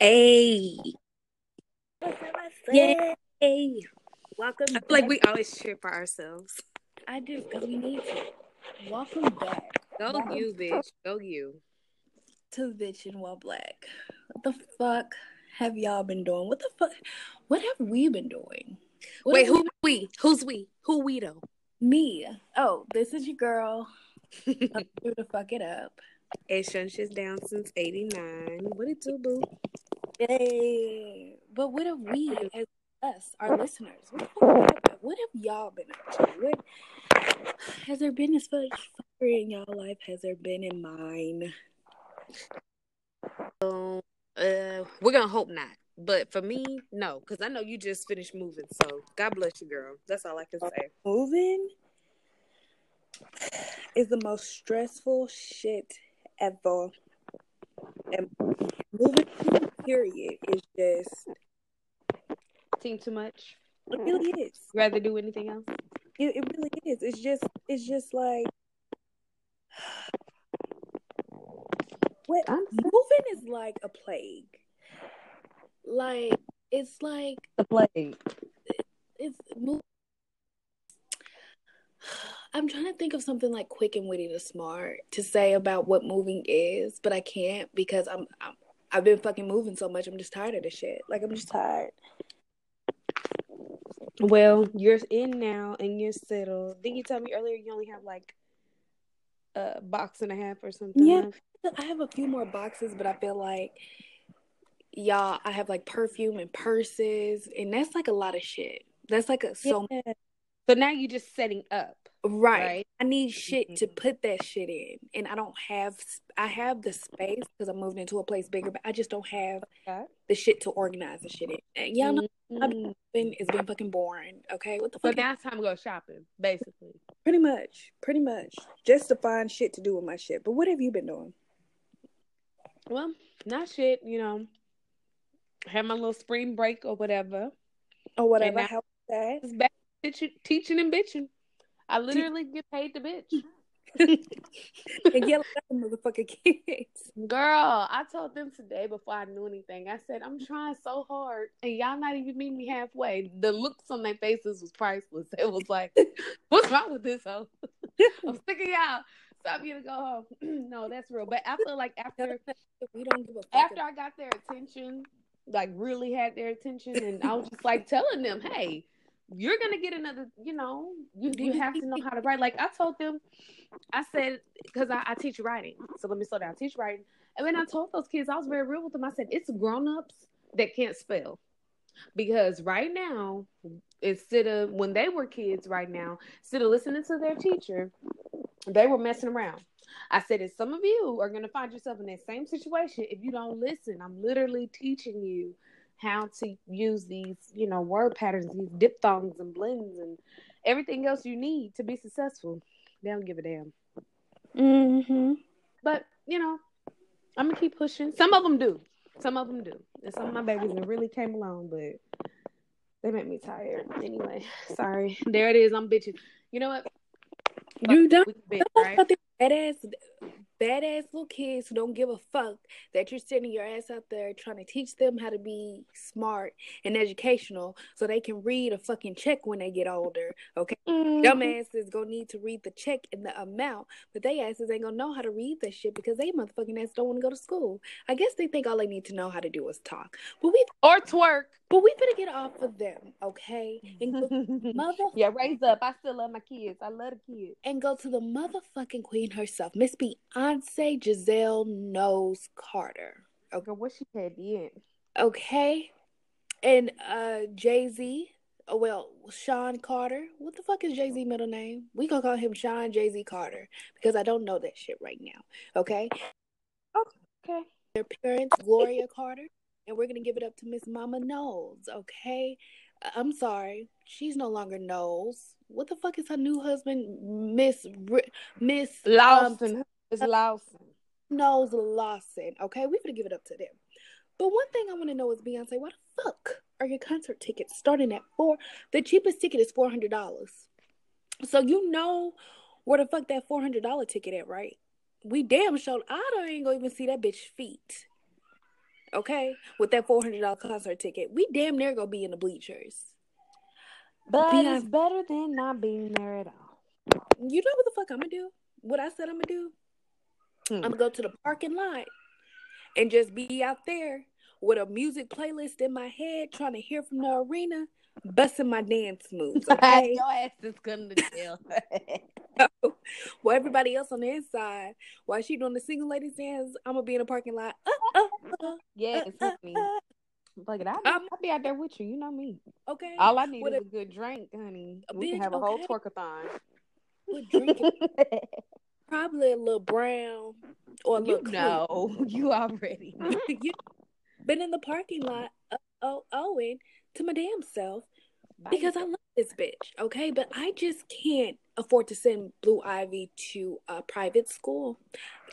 Hey. Yay. Welcome I feel back. like we always cheer for ourselves. I do, because we need to. Welcome back Go Welcome you, bitch. Go you. to Bitch and Well Black. What the fuck have y'all been doing? What the fuck? What have we been doing? What Wait, who we? Who's we? Who we though? Me. Oh, this is your girl. I'm here to fuck it up. It's Shunsh's down since 89. What it do, boo? Hey. But what have we, as us, our listeners, what, have, y'all been up to? What has there been as much fuckery in y'all life? Has there been in mine? Um, uh, we're gonna hope not. But for me, no, because I know you just finished moving. So God bless you, girl. That's all I can say. moving is the most stressful shit ever. And moving, period, is just, Seem too much. it really mm. is. Rather do anything else? It, it really is. It's just, it's just like, what I'm moving is like a plague. Like, it's like, a plague. it's move. I'm trying to think of something like quick and witty to smart to say about what moving is, but I can't because I'm, I'm I've been fucking moving so much. I'm just tired of this shit. Like I'm just tired. Well, you're in now and you're settled. Didn't you tell me earlier you only have like a box and a half or something? Yeah. left? I have a few more boxes, but I feel like y'all, I have like perfume and purses, and that's like a lot of shit. That's like a so Yeah. So now you're just setting up, right. right? I need shit to Mhm. put that shit in, and I don't have. I have the space because I moved into a place bigger, but I just don't have Okay. the shit to organize the shit in. And y'all know Mhm. been- it's been fucking boring. Okay, what the So fuck? now it's time to go shopping, basically. pretty much, pretty much, just to find shit to do with my shit. But what have you been doing? Well, not shit, you know. Had my little spring break or whatever. Or whatever. How that? It's back teaching and bitching. I literally get paid to bitch. and yell at the motherfucking kids. Girl, I told them today before I knew anything. I said, I'm trying so hard, and y'all not even meet me halfway. The looks on their faces was priceless. It was like, what's wrong with this hoe? I'm sick of y'all. Stop you to go home. no, that's real. But I feel like after we don't give a fuck. after I got their attention, like really had their attention, and I was just like telling them, hey, you're gonna get another, you know, you, you have to know how to write. Like I told them, I said, because I, I teach writing. So let me slow down. I teach writing. And then I told those kids, I was very real with them. I said, it's grown-ups that can't spell. Because right now, instead of when they were kids right now, instead of listening to their teacher, they were messing around. I said, if some of you are going to find yourself in that same situation, if you don't listen, I'm literally teaching you how to use these, you know, word patterns, these diphthongs and blends and everything else you need to be successful. They don't give a damn. Mm-hmm. But, you know, I'm going to keep pushing. Some of them do. Some of them do. And some of my babies that really came along, but they make me tired. Anyway, sorry. There it is. I'm bitching. You know what? You don't. We bitch, right? fuck the badass, little kids who don't give a fuck that you're sending your ass out there trying to teach them how to be smart and educational so they can read a fucking check when they get older. Okay, Mhm. dumbasses gonna need to read the check and the amount, but they asses ain't gonna know how to read that shit because they motherfucking ass don't want to go to school. I guess they think all they need to know how to do is talk, but we Or twerk. but we better get off of them, okay, and go mother yeah, raise up. I still love my kids. I love the kids. and go to the motherfucking queen herself, Miss Beyonce Giselle Knowles Carter. Okay, what she had in. Okay. And uh Jay Z, oh well, Sean Carter. What the fuck is Jay Z middle name? We gonna call him Sean Jay Z Carter because I don't know that shit right now. Okay. Okay. Their parents, Gloria Carter, and we're gonna give it up to Miss Mama Knowles. Okay. I- I'm sorry, she's no longer Knowles. What the fuck is her new husband, Miss R- Miss um, Lawson. It's Lawson. Knowles Lawson. Okay, we're gonna give it up to them. But one thing I want to know is Beyonce, why the fuck are your concert tickets starting at four? The cheapest ticket is four hundred dollars. So you know where the fuck that four hundred dollar ticket at, right? We damn sure I don't ain't gonna even see that bitch feet. okay, with that four hundred dollar concert ticket, we damn near gonna be in the bleachers. But Beyonce, it's better than not being there at all. You know what the fuck I'm gonna do? What I said I'm gonna do? Hmm. I'm gonna go to the parking lot and just be out there with a music playlist in my head, trying to hear from the arena, busting my dance moves. Okay, your ass is gonna tell. well, everybody else on the inside, while she doing the single ladies dance, I'm gonna be in the parking lot. Uh, uh, uh, yes, uh, uh, Look at I'll, um, I'll be out there with you. You know me. Okay. All I need is a, a, good drink, honey. We bitch, can have a okay. whole twerkathon. Good drinking. Probably a little brown or a you little. No, you already. you been in the parking lot, uh, oh, owing to my damn self because I love this bitch. Okay, but I just can't afford to send Blue Ivy to a private school.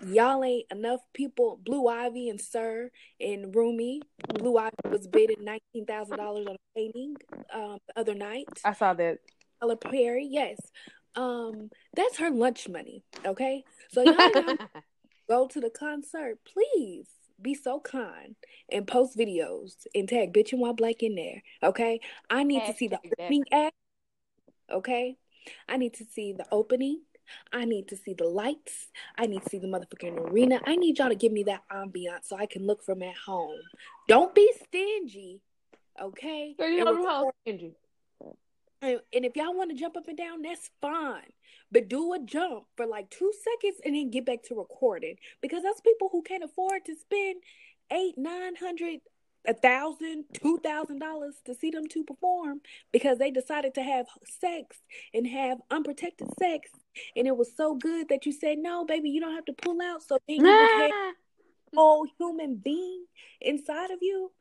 Y'all ain't enough people. Blue Ivy and Sir and Rumi. Blue Ivy was bidding nineteen thousand dollars on a painting um, the other night. I saw that. Tyler Perry, yes. Um, that's her lunch money. Okay, so y'all go to the concert, please be so kind and post videos and tag bitch and white black in there. Okay. I need to see the opening act. Okay. I need to see the opening. I need to see the lights. I need to see the motherfucking arena. I need y'all to give me that ambiance so I can look from at home. Don't be stingy. Okay. you know stingy. And, and if y'all want to jump up and down, that's fine. But do a jump for like two seconds and then get back to recording. Because that's people who can't afford to spend eight, nine hundred, a thousand, two thousand dollars to see them to perform because they decided to have sex and have unprotected sex. And it was so good that you said, No, baby, you don't have to pull out. So then you a whole human being inside of you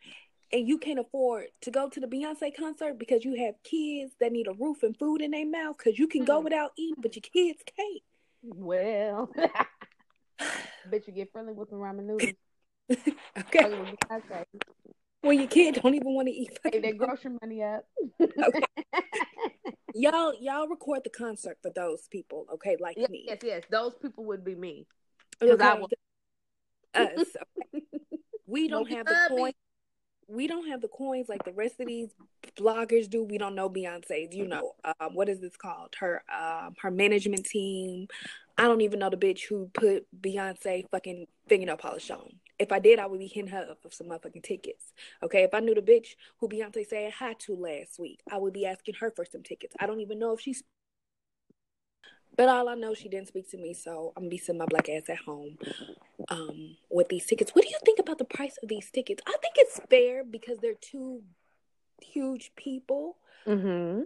and you can't afford to go to the Beyonce concert because you have kids that need a roof and food in their mouth because you can go hmm. without eating, but your kids can't. Well, bet you get friendly with some ramen noodles. okay. Well, your kid don't even want to eat. Hey, their grocery money up. okay. y'all, y'all record the concert for those people, okay? Like yes, me. Yes, yes, those people would be me. Because okay. I will. Us. Okay. We don't have the point we don't have the coins like the rest of these bloggers do. We don't know Beyonce's. You know, um, what is this called? Her um, her management team. I don't even know the bitch who put Beyonce fucking fingernail polish on. If I did, I would be hitting her up for some motherfucking tickets. Okay, if I knew the bitch who Beyonce said hi to last week, I would be asking her for some tickets. I don't even know if she's but all I know, she didn't speak to me, so I'm gonna be sitting my black ass at home um, with these tickets. What do you think about the price of these tickets? I think it's fair because they're two huge people. Mm-hmm.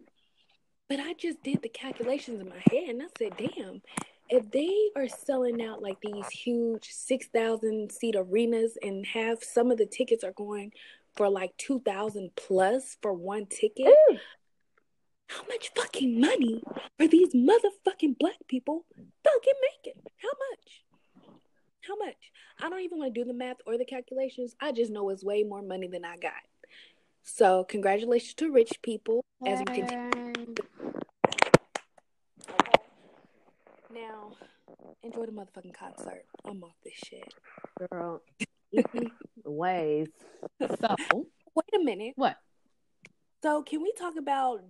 But I just did the calculations in my head, and I said, "Damn, if they are selling out like these huge six thousand seat arenas, and have some of the tickets are going for like two thousand plus for one ticket." Ooh how much fucking money are these motherfucking black people fucking making? How much? How much? I don't even want to do the math or the calculations. I just know it's way more money than I got. So, congratulations to rich people as we continue. Now, enjoy the motherfucking concert. I'm off this shit. Girl, ways. So, wait a minute. What? So, can we talk about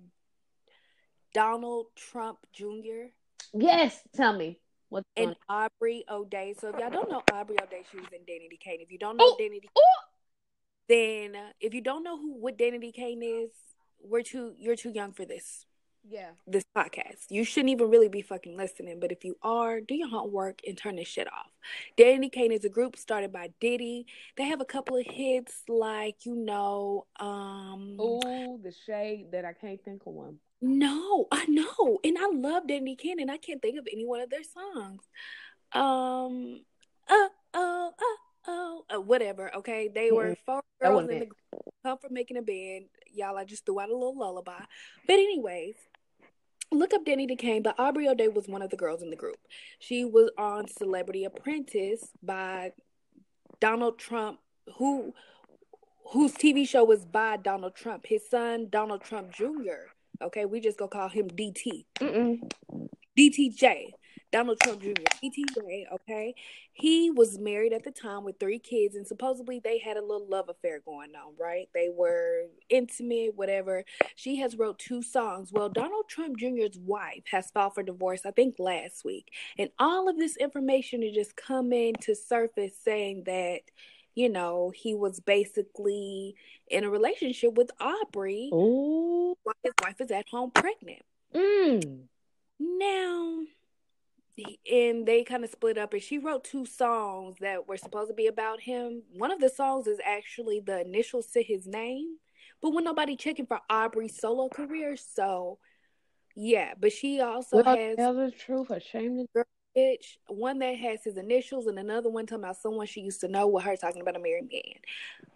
Donald Trump Jr. Yes, tell me. What's and Aubrey O'Day. So if y'all don't know Aubrey O'Day, she was in Danity Kane. If you don't know Ooh, Danity, Ooh. then uh, if you don't know who what Danity Kane is, we're too you're too young for this. Yeah. This podcast. You shouldn't even really be fucking listening. But if you are, do your homework and turn this shit off. Danity Kane is a group started by Diddy. They have a couple of hits like, you know, um Oh, the shade that I can't think of one. No, I know. And I love Danity Kane and I can't think of any one of their songs. Um uh oh uh oh uh, whatever, okay? They mm-hmm. were four girls in the group come from making a band. Y'all, I just threw out a little lullaby. But anyways, look up Danity Kane, but Aubrey O'Day was one of the girls in the group. She was on Celebrity Apprentice by Donald Trump, who whose TV show was by Donald Trump. His son, Donald Trump Jr. Okay, we just gonna call him DT. Mm-mm. DTJ. Donald Trump Jr., DTJ, okay? He was married at the time with three kids, and supposedly they had a little love affair going on, right? They were intimate, whatever. She has wrote two songs. Well, Donald Trump Jr.'s wife has filed for divorce, I think, last week. And all of this information is just coming to surface saying that you know, he was basically in a relationship with Aubrey Ooh. while his wife is at home pregnant. Mm. Now, and they kind of split up, and she wrote two songs that were supposed to be about him. One of the songs is actually the initials to his name, but when nobody checking for Aubrey's solo career, so yeah. But she also Well, has tell the truth, ashamed of bitch, one that has his initials, and another one talking about someone she used to know with her talking about a married man.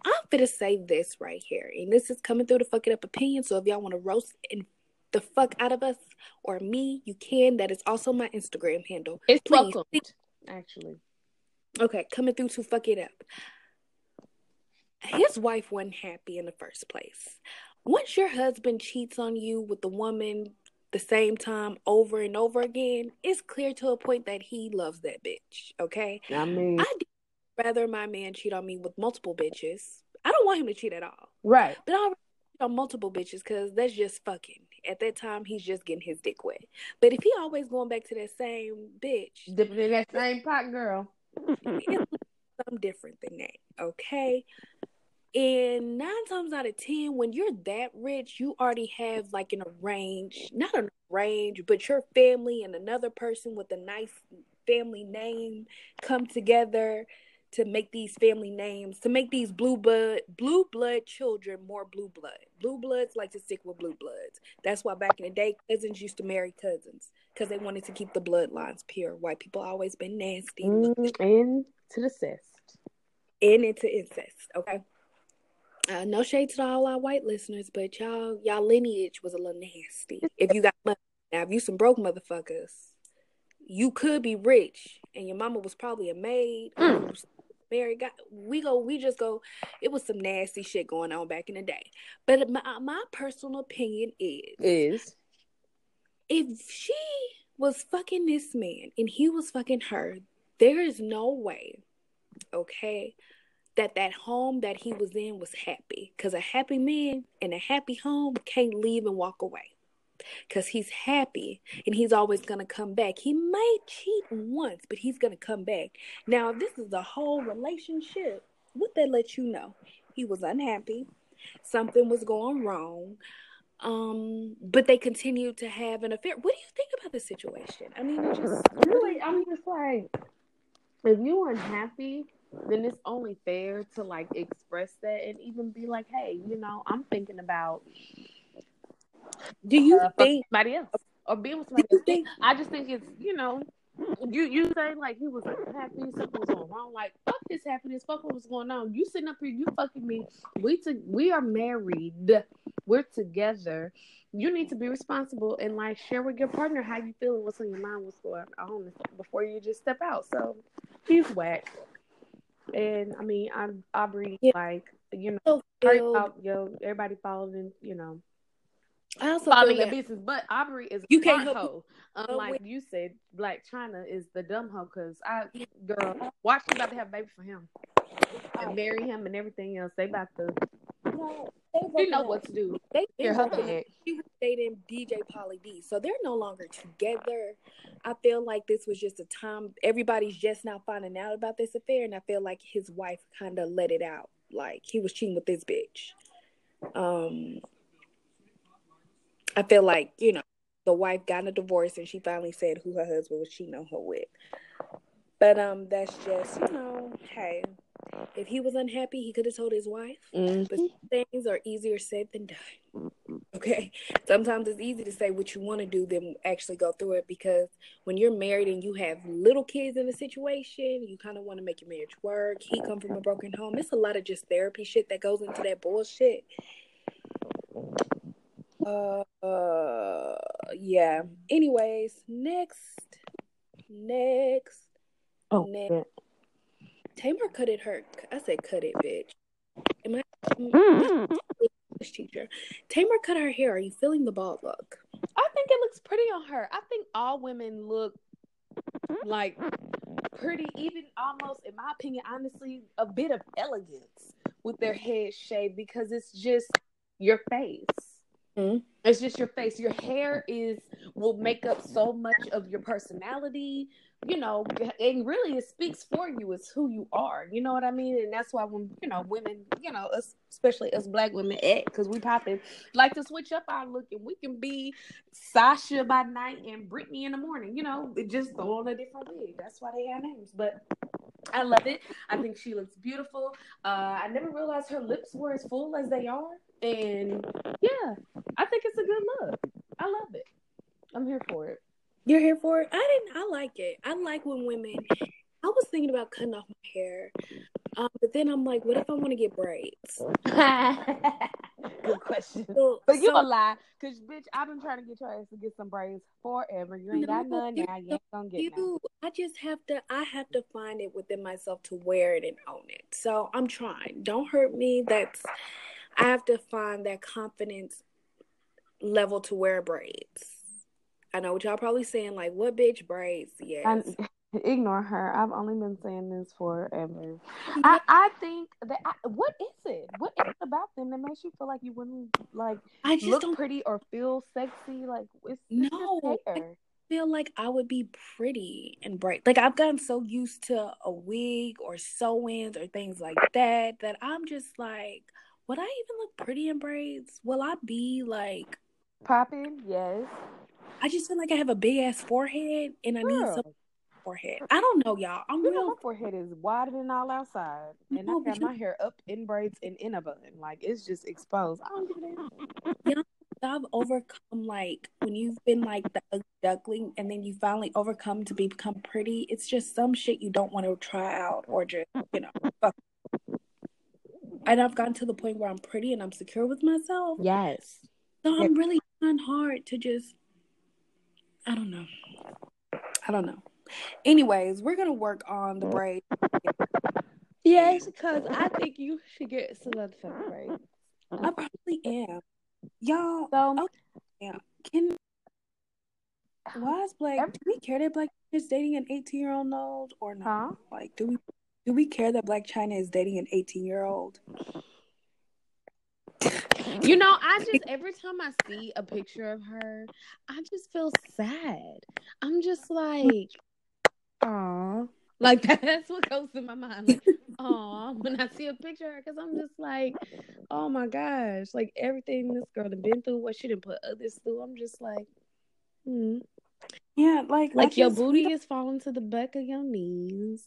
I'm gonna say this right here, and this is coming through the fucking up opinion. So if y'all want to roast and the fuck out of us or me, you can. That is also my Instagram handle. It's Please. welcomed, actually. Okay, coming through to fuck it up. His wife wasn't happy in the first place. Once your husband cheats on you with the woman the same time over and over again, it's clear to a point that he loves that bitch. Okay, I mean, I rather my man cheat on me with multiple bitches. I don't want him to cheat at all, right. but I'll cheat on multiple bitches because that's just fucking. At that time, he's just getting his dick wet. But if he always going back to that same bitch, Dipping in that same pot, girl. it's something different than that. Okay. And nine times out of ten, when you're that rich, you already have like an arrange, not an arrange, but your family and another person with a nice family name come together to make these family names, to make these blue blood blue blood children more blue blood. Blue bloods like to stick with blue bloods. That's why back in the day, cousins used to marry cousins because they wanted to keep the bloodlines pure. White people always been nasty Mm, and to the cest. and into incest. Okay. Uh, no shade to all our white listeners, but y'all y'all lineage was a little nasty. If you got money, now if you some broke motherfuckers, you could be rich, and your mama was probably a maid. Mm. Married, got we go, we just go. It was some nasty shit going on back in the day. But my my personal opinion is, Is if she was fucking this man and he was fucking her, there is no way, okay, that that home that he was in was happy. Because a happy man in a happy home can't leave and walk away. Because he's happy and he's always going to come back. He might cheat once, but he's going to come back. Now, if this is a whole relationship, what that let you know? He was unhappy. Something was going wrong um but they continued to have an affair what do you think about the situation i mean just really, I'm just like, if you're unhappy, then it's only fair to like express that and even be like, hey, you know, I'm thinking about do you uh, think somebody else or being with somebody else. think I just think it's you know, you you say like he was unhappy, something was going wrong. Like fuck his happiness, fuck what was going on. You sitting up here, you fucking me. We to, we are married, we're together. You need to be responsible and like share with your partner how you feeling, what's on your mind, what's going on before you just step out. So he's whack, and I mean I'm Aubrey Yeah. like you know. also Everybody, yo, everybody following, you know, i also following feel your business. But Aubrey is a You can't hoe. Unlike wait. you said, Blac Chyna is the dumb hoe. Cause I, girl, watch you about to have a baby for him and marry him and everything else. They about to, no, they you know what to do. they Hear been her broken up. back. she was dating dj Pauly d so they're no longer together. I feel like this was just a time everybody's just now finding out about this affair and i feel like his wife kind of let it out. Like he was cheating with this bitch. Um I feel like, you know, the wife got a divorce and she finally said who her husband was cheating on her with. But um that's just, you know, hey, if he was unhappy, he could have told his wife. But things are easier said than done. Okay. Sometimes it's easy to say what you want to do than actually go through it because when you're married and you have little kids in the situation, you kind of want to make your marriage work. He come from a broken home. It's a lot of just therapy shit that goes into that bullshit. Uh, uh yeah. Anyways, next, next, Oh, next. yeah. Tamar cut it her. I said cut it, bitch. Am I Mm-hmm. English teacher? Tamar cut her hair. Are you feeling the bald look? I think it looks pretty on her. I think all women look like pretty, even almost, in my opinion, honestly, a bit of elegance with their head shaved because it's just your face. Mm-hmm. It's just your face. Your hair is will make up so much of your personality. You know, and really it speaks for you. It's who you are. You know what I mean? And that's why when you know women, you know, us, especially us black women, act because we popping like to switch up our look, and we can be Sasha by night and Brittany in the morning. You know, it just throw on a different wig. That's why they have names. But I love it. I think she looks beautiful. Uh, I never realized her lips were as full as they are. And yeah, I think it's a good look. I love it. I'm here for it. You're here for it? I didn't. I like it. I like when women. I was thinking about cutting off my hair, um, but then I'm like, what if I want to get braids? Good question. So, But you so- a lie, cause bitch, I've been trying to get your ass to get some braids forever. You ain't got none you now. You ain't gonna get none. you i just have to i have to find it within myself to wear it and own it so i'm trying don't hurt me that's i have to find that confidence level to wear braids i know what y'all probably saying like what bitch braids yes And ignore her. I've only been saying this forever. I, I think that I, what is it? What is it about them that makes you feel like you wouldn't like I just look don't pretty or feel sexy? Like it's, it's No, just hair. feel like I would be pretty and bright. Like I've gotten so used to a wig or sew-ins or things like that that I'm just like, would I even look pretty in braids? Will I be like Popping, yes. I just feel like I have a big ass forehead and I need some forehead. I don't know, y'all. I'm you know real my forehead is wider than all outside, and No, I got my hair up in braids and in a bun. Like it's just exposed. I don't give a damn. I've overcome like when you've been like the ugly duckling and then you finally overcome to become pretty. It's just some shit you don't want to try out or just you know. Fuck. And I've gotten to the point where I'm pretty and I'm secure with myself. Yes. So I'm really trying hard to just. I don't know. I don't know. Anyways, we're gonna work on the braid. Yes, because I think you should get some other fucking braids. I probably am. Y'all, So Oh. can why is Black? Every- Do we care that Blac is dating an eighteen year old old or not? Huh? Like, do we do we care that Blac Chyna is dating an eighteen year old? You know, I just every time I see a picture of her, I just feel sad. I'm just like, aw. Like that's what goes through my mind. Like, aw, when I see a picture of her, because I'm just like, oh my gosh, like everything this girl done been through, what she didn't put others through. I'm just like, hmm. Yeah, like Like your booty don't- is falling to the back of your knees.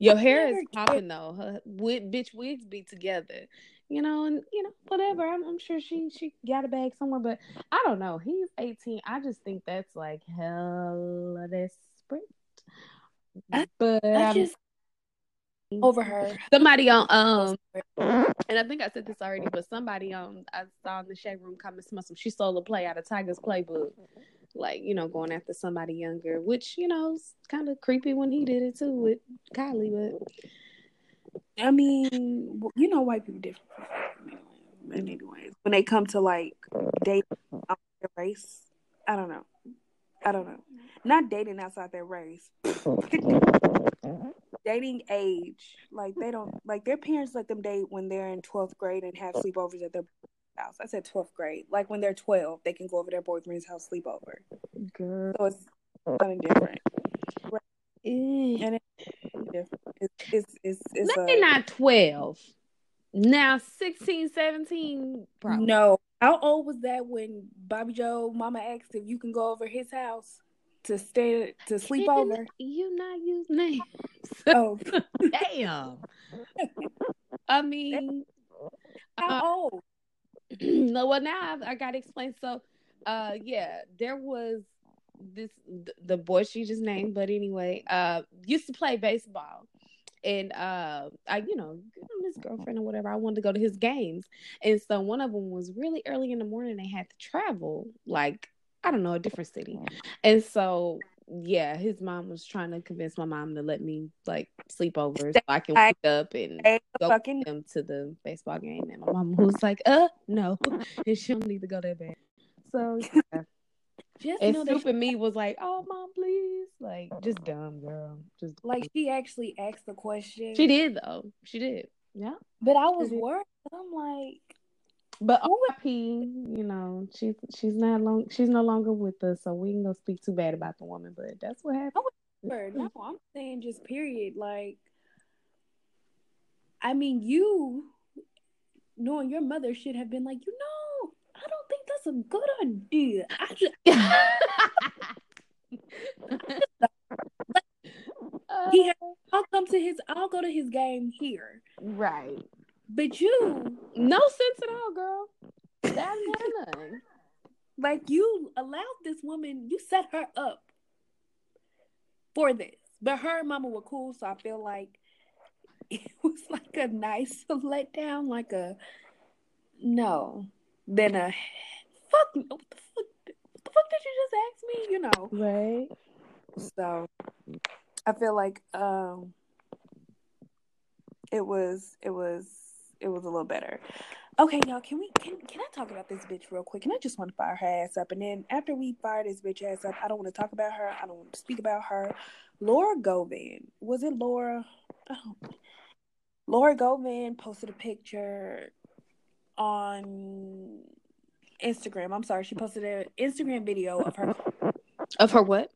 Your I hair is popping though. Her wig, bitch wigs be together. You know, and you know, whatever. I'm, I'm sure she she got a bag somewhere, but I don't know. He's 18. I just think that's like hella desperate. I- but I I'm- over her. somebody on um and I think I said this already, but somebody um I saw in the shade room comments some she stole a play out of Tyga's playbook. Like, you know, going after somebody younger, which, you know, kind of creepy when he did it too with Kylie, but I mean, you know, white people different. Anyways, when they come to like dating outside their race, I don't know. I don't know. Not dating outside their race. dating age. Like they don't like their parents let them date when they're in twelfth grade and have sleepovers at their house. I said twelfth grade. Like when they're twelve, they can go over their boyfriend's house sleepover. girl. So it's something different. Eh. And different. It's it's it's, it's Maybe a, not 12. Now 16, 17, probably. No. How old was that when Bobby Joe mama asked if you can go over his house to stay to sleep over? You not use names. Oh, Damn. I mean, how old? no, well now I've, I got to explain. So, uh, yeah, there was this th- the boy she just named, but anyway, uh, used to play baseball, and uh, I, you know, I'm his girlfriend or whatever. I wanted to go to his games, and so one of them was really early in the morning. They had to travel, like I don't know, a different city, and so. Yeah, his mom was trying to convince my mom to let me like sleep over so I can wake up and go fucking them to the baseball game, and my mom was like, "Uh, no," and she don't need to go that bad. So yeah, just And Snoop and me was like, "Oh, mom, please!" Like, just dumb girl. Just like she actually asked the question. she did though. She did. Yeah. but I was worried. I'm like, But RIP, you know, she's she's not long. She's no longer with us, so we ain't gonna speak too bad about the woman. But that's what happened. No, I'm saying just period. Like, I mean, you knowing your mother should have been like, you know, I don't think that's a good idea. I just, He had- I'll come to his, I'll go to his game here. right. But you, No sense at all, girl. That's none. like, you allowed this woman, you set her up for this. But her and mama were cool, so I feel like it was like a nice letdown, like a no, then a fuck. What the fuck? What the fuck did you just ask me? You know. Right. So I feel like um it was it was it was a little better. Okay, y'all, can we can can I talk about this bitch real quick? And I just want to fire her ass up. And then after we fire this bitch ass up, I don't want to talk about her. I don't want to speak about her. Laura Govan. Was it Laura? Don't Laura Govan posted a picture on Instagram. I'm sorry, she posted an Instagram video of her Of her what?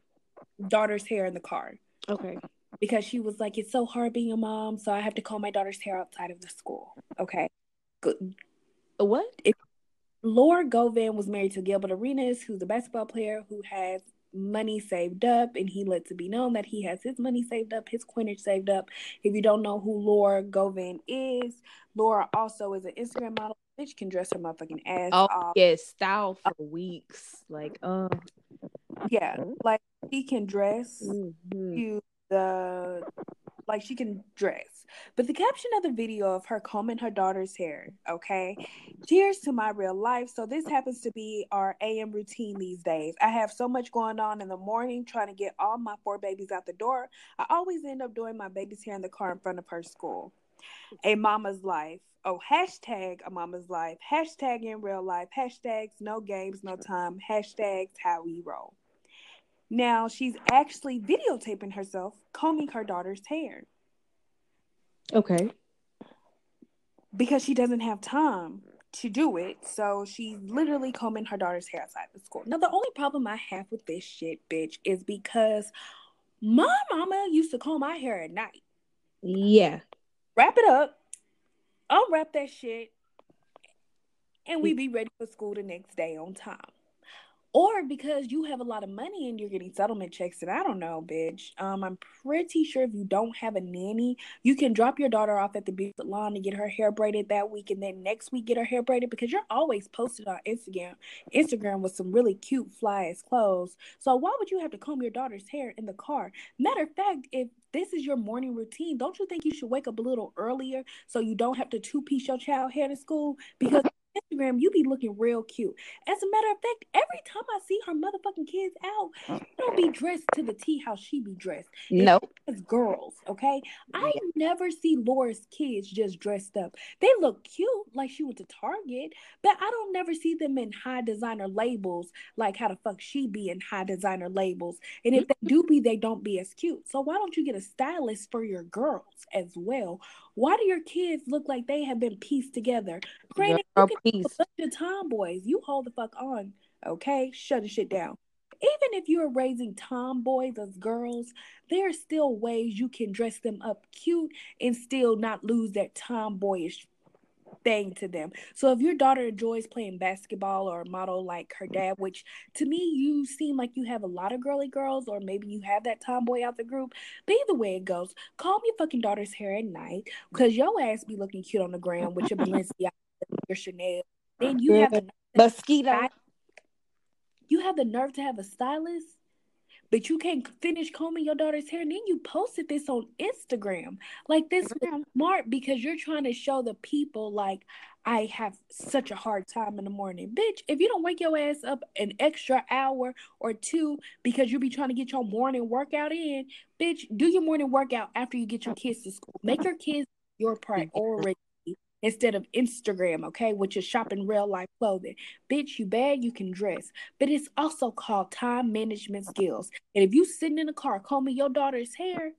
daughter's hair in the car Okay. because she was like, "It's so hard being a mom, so I have to comb my daughter's hair outside of the school." Okay, good. What? Laura Govan was married to Gilbert Arenas, who's a basketball player who has money saved up, and he lets it be known that he has his money saved up, his coinage saved up. If you don't know who Laura Govan is, Laura also is an Instagram model. Bitch can dress her motherfucking ass Oh off. yeah, style for weeks. Like, uh, Yeah, like she can dress. mhm. to the like she can dress. But the caption of the video of her combing her daughter's hair, okay? Cheers to my real life. So this happens to be our AM routine these days. I have so much going on in the morning trying to get all my four babies out the door. I always end up doing my baby's hair in the car in front of her school. A mama's life. Oh, hashtag a mama's life. Hashtag in real life. Hashtags no games, no time. Hashtags how we roll. Now she's actually videotaping herself combing her daughter's hair okay. because she doesn't have time to do it. So she's literally combing her daughter's hair outside the school. Now, the only problem I have with this shit, bitch, is because my mama used to comb my hair at night. Yeah. Wrap it up, unwrap that shit, and we be ready for school the next day on time. Or because you have a lot of money and you're getting settlement checks, and I don't know, bitch. Um, I'm pretty sure if you don't have a nanny, you can drop your daughter off at the beauty salon to get her hair braided that week, and then next week get her hair braided because you're always posted on Instagram, Instagram with some really cute fly ass clothes. So why would you have to comb your daughter's hair in the car? Matter of fact, if this is your morning routine, don't you think you should wake up a little earlier so you don't have to two piece your child hair to school? Because Instagram, you be looking real cute. As a matter of fact, every time I see her motherfucking kids out, mm. they don't be dressed to the T how she be dressed. No. As girls, okay? I never see Laura's kids just dressed up. They look cute, like she went to Target, but I don't never see them in high designer labels, like how the fuck she be in high designer labels. And if they do be, they don't be as cute. So why don't you get a stylist for your girls as well? Why do your kids look like they have been pieced together? Granted, Girl, you can bunch of tomboys. You hold the fuck on, okay? Shut the shit down. Even if you're raising tomboys as girls, there are still ways you can dress them up cute and still not lose that tomboyish thing to them. So if your daughter enjoys playing basketball or a model like her dad, which to me you seem like you have a lot of girly girls, or maybe you have that tomboy out the group. But either way it goes, comb your fucking daughter's hair at night because your ass be looking cute on the ground with your Balenciaga, your Chanel. Then you have the Mosquito. you have the nerve to have a stylist, but you can't finish combing your daughter's hair, and then you posted this on Instagram. Like this mm-hmm. was smart because you're trying to show the people like I have such a hard time in the morning. Bitch, if you don't wake your ass up an extra hour or two because you be trying to get your morning workout in, bitch, do your morning workout after you get your kids to school. Make your kids your priority. Instead of Instagram, okay, which is shopping real life clothing. Bitch, you bad, you can dress. But it's also called time management skills. And if you sitting in a car combing your daughter's hair,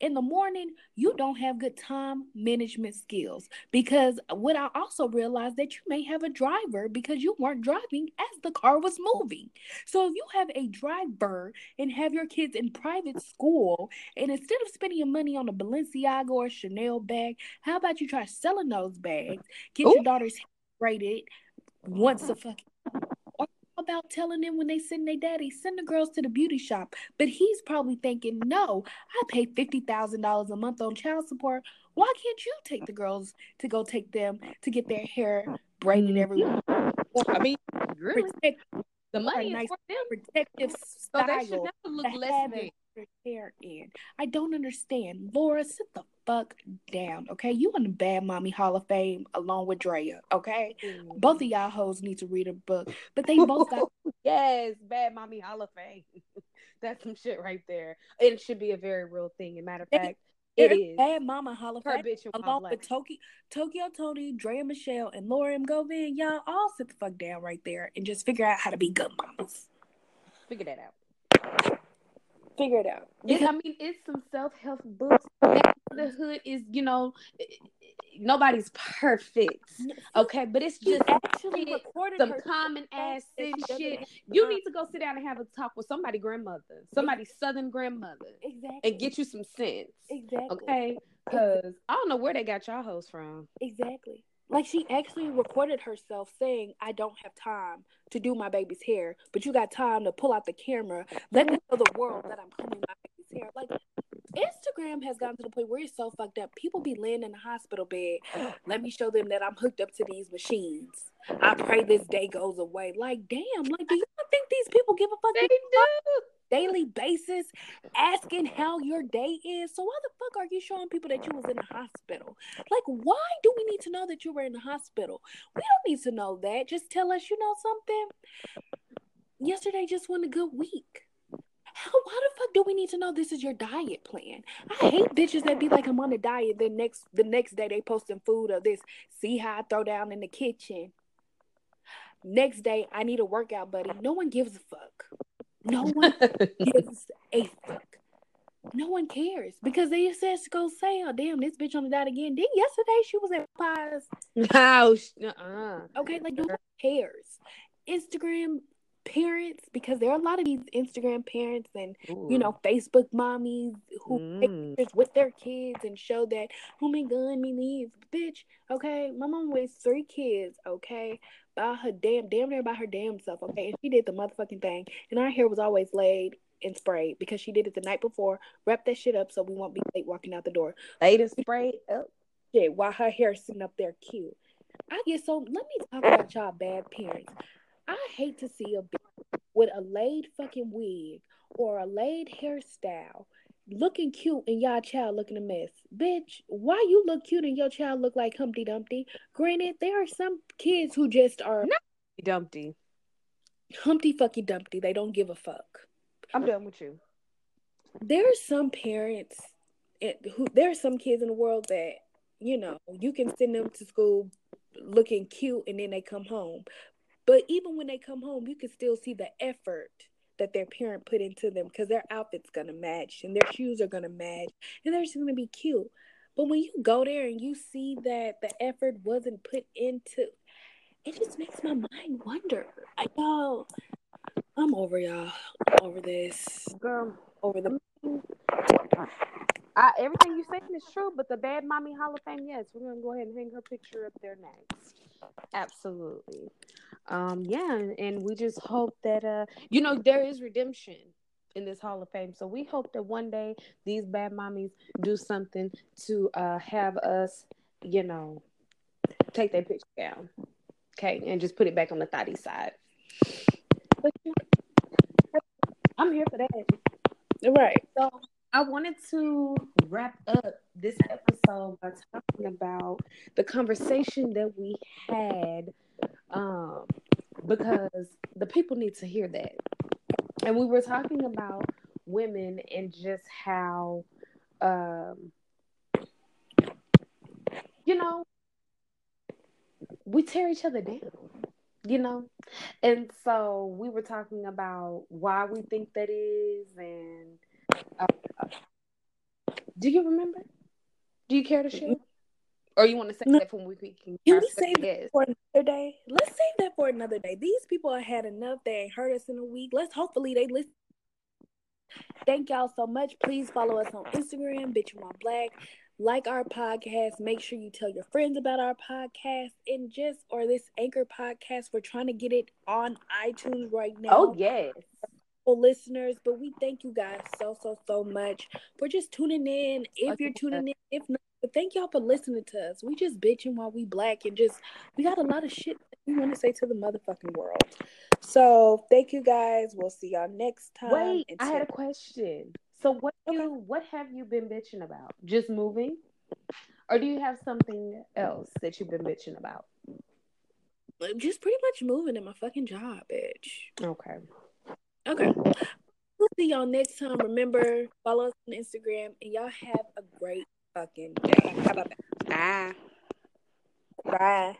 in the morning, you don't have good time management skills. Because what I also realized that you may have a driver because you weren't driving as the car was moving. So if you have a driver and have your kids in private school, and instead of spending your money on a Balenciaga or Chanel bag, how about you try selling those bags? Get Ooh. your daughter's braided once a fucking about telling them when they send their daddy, send the girls to the beauty shop. But he's probably thinking, no, I pay $50,000 a month on child support. Why can't you take the girls to go take them to get their hair braided every week? I mean, really? Protect, the money nice is for them. Protective style. So they should never look less than hair in. I don't understand. Laura, sit the fuck down, okay? You in the Bad Mommy Hall of Fame along with Drea, okay? Mm. Both of y'all hoes need to read a book, but they both got. yes, Bad Mommy Hall of Fame. That's some shit right there. It should be a very real thing. As matter of fact, it is. Bad Mama Hall of Fame. Along with Tokyo, Tokyo Toni, Drea Michelle, and Laura M. Govan, y'all all sit the fuck down right there and just figure out how to be good mamas. Figure that out figure it out. It, I mean, it's some self help books. The hood is, you know, nobody's perfect, okay? But it's just actually some common ass shit. You need to go sit down and have a talk with somebody grandmother, somebody southern grandmother, exactly, and get you some sense, exactly, okay? Because I don't know where they got y'all hoes from, exactly. Like she actually recorded herself saying, I don't have time to do my baby's hair, but you got time to pull out the camera. Let me tell the world that I'm combing my baby's hair. Like Instagram has gotten to the point where it's so fucked up. People be laying in the hospital bed. Let me show them that I'm hooked up to these machines. I pray this day goes away. Like, damn, like do you think these people give a fuck? They do daily basis asking how your day is. So why the fuck are you showing people that you was in the hospital? Like, why do we need to know that you were in the hospital? We don't need to know that. Just tell us, you know something. Yesterday just went a good week. How why the fuck do we need to know this is your diet plan? I hate bitches that be like I'm on a diet, then next the next day they posting food of this. See how I throw down in the kitchen. Next day I need a workout buddy. No one gives a fuck. No one gives a fuck. No one cares because they just says to go say, "Oh damn, this bitch on the diet again." Did yesterday she was at Pies. Oh, House. Uh-uh. Okay, like no one cares. Instagram parents because there are a lot of these Instagram parents and Ooh. you know Facebook mommies who mm. take pictures with their kids and show that oh my god me needs bitch okay my mom raised three kids okay by her damn damn near by her damn self, okay? And she did the motherfucking thing. And our hair was always laid and sprayed because she did it the night before. Wrap that shit up so we won't be late walking out the door. Laid and sprayed up. Yeah, while her hair sitting up there cute. I get so let me talk about y'all bad parents. I hate to see a bitch with a laid fucking wig or a laid hairstyle looking cute and y'all child looking a mess. Bitch, why you look cute and your child look like Humpty Dumpty? Granted, there are some kids who just are not Dumpty. Humpty fucking Dumpty. They don't give a fuck. I'm done with you. There are some parents who there are some kids in the world that, you know, you can send them to school looking cute and then they come home. But even when they come home, you can still see the effort that their parent put into them because their outfit's gonna match and their shoes are gonna match and they're just gonna be cute. But when you go there and you see that the effort wasn't put into it just makes my mind wonder. I know I'm over y'all. I'm over this. Girl. Over the I, everything you're saying is true, but the Bad Mommy Hall of Fame, yes, we're gonna go ahead and hang her picture up there next. Absolutely. Um yeah and we just hope that uh you know there is redemption in this hall of fame. So we hope that one day these bad mommies do something to uh have us you know take that picture down okay and just put it back on the thotty side. But, i'm here for that. Right. So I wanted to wrap up this episode by talking about the conversation that we had um, because the people need to hear that. And we were talking about women and just how, um, you know, we tear each other down, you know? And so we were talking about why we think that is. And uh, do you remember? Do you care to share? Or you want to say No. that when we can? Can we save that yes. for another day? Let's save that for another day. These people have had enough. They ain't heard us in a week. Let's hopefully they listen. Thank y'all so much. Please follow us on Instagram, bitch you want black. Like our podcast. Make sure you tell your friends about our podcast and just or this anchor podcast. We're trying to get it on iTunes right now. Oh yes. Listeners, but we thank you guys so so so much for just tuning in. If you're tuning in, if not, but thank y'all for listening to us. We just bitching while we black and just we got a lot of shit that we want to say to the motherfucking world. So thank you guys. We'll see y'all next time. Wait, I had a question. So what Okay. you what have you been bitching about? Just moving? Or do you have something else that you've been bitching about? just pretty much moving in my fucking job, bitch. Okay. Okay. We'll see y'all next time. Remember, follow us on Instagram and y'all have a great fucking day. How about that? Bye. Bye.